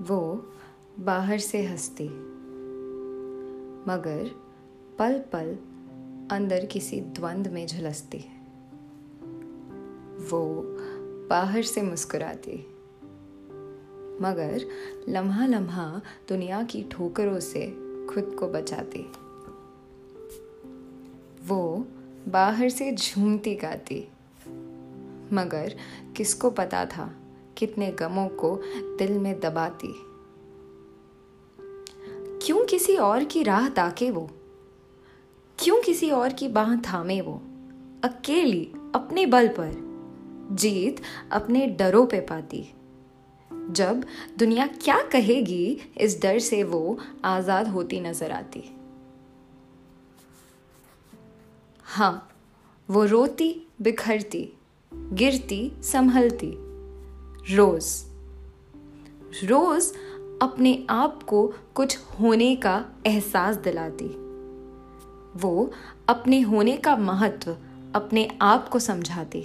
वो बाहर से हंसती। मगर पल पल अंदर किसी द्वंद में झुलसती। है वो बाहर से मुस्कुराती। मगर लम्हा लम्हा दुनिया की ठोकरों से खुद को बचाती। वो बाहर से झूमती गाती। मगर किसको पता था? कितने गमों को दिल में दबाती क्यों किसी और की राह ताके वो? क्यों किसी और की बाह थामे वो? अकेली, अपने बल पर। जीत अपने डरों पे पाती जब दुनिया क्या कहेगी, इस डर से वो आज़ाद होती नज़र आती हाँ वो रोती, बिखरती, गिरती, संभलती। रोज। रोज अपने आप को कुछ होने का एहसास दिलाती। वो अपने होने का महत्व अपने आप को समझाती।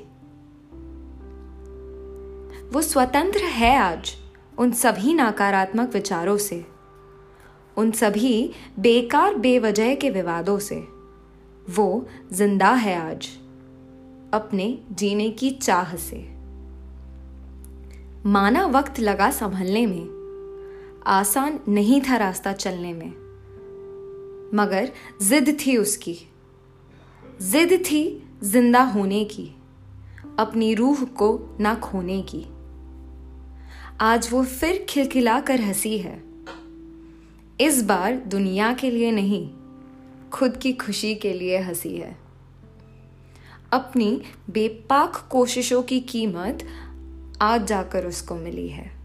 वो स्वतंत्र है आज उन सभी नकारात्मक विचारों से, उन सभी बेकार बेवजह के विवादों से। वो ज़िंदा है आज अपने जीने की चाह से। माना वक्त लगा संभलने में। आसान नहीं था रास्ता चलने में। मगर जिद थी उसकी। जिद थी ज़िंदा होने की। अपनी रूह को ना खोने की। आज वो फिर खिलखिला कर हँसी है। इस बार दुनिया के लिए नहीं, खुद की खुशी के लिए हँसी है। अपनी बेपाक कोशिशों की कीमत आज जाकर उसको मिली है।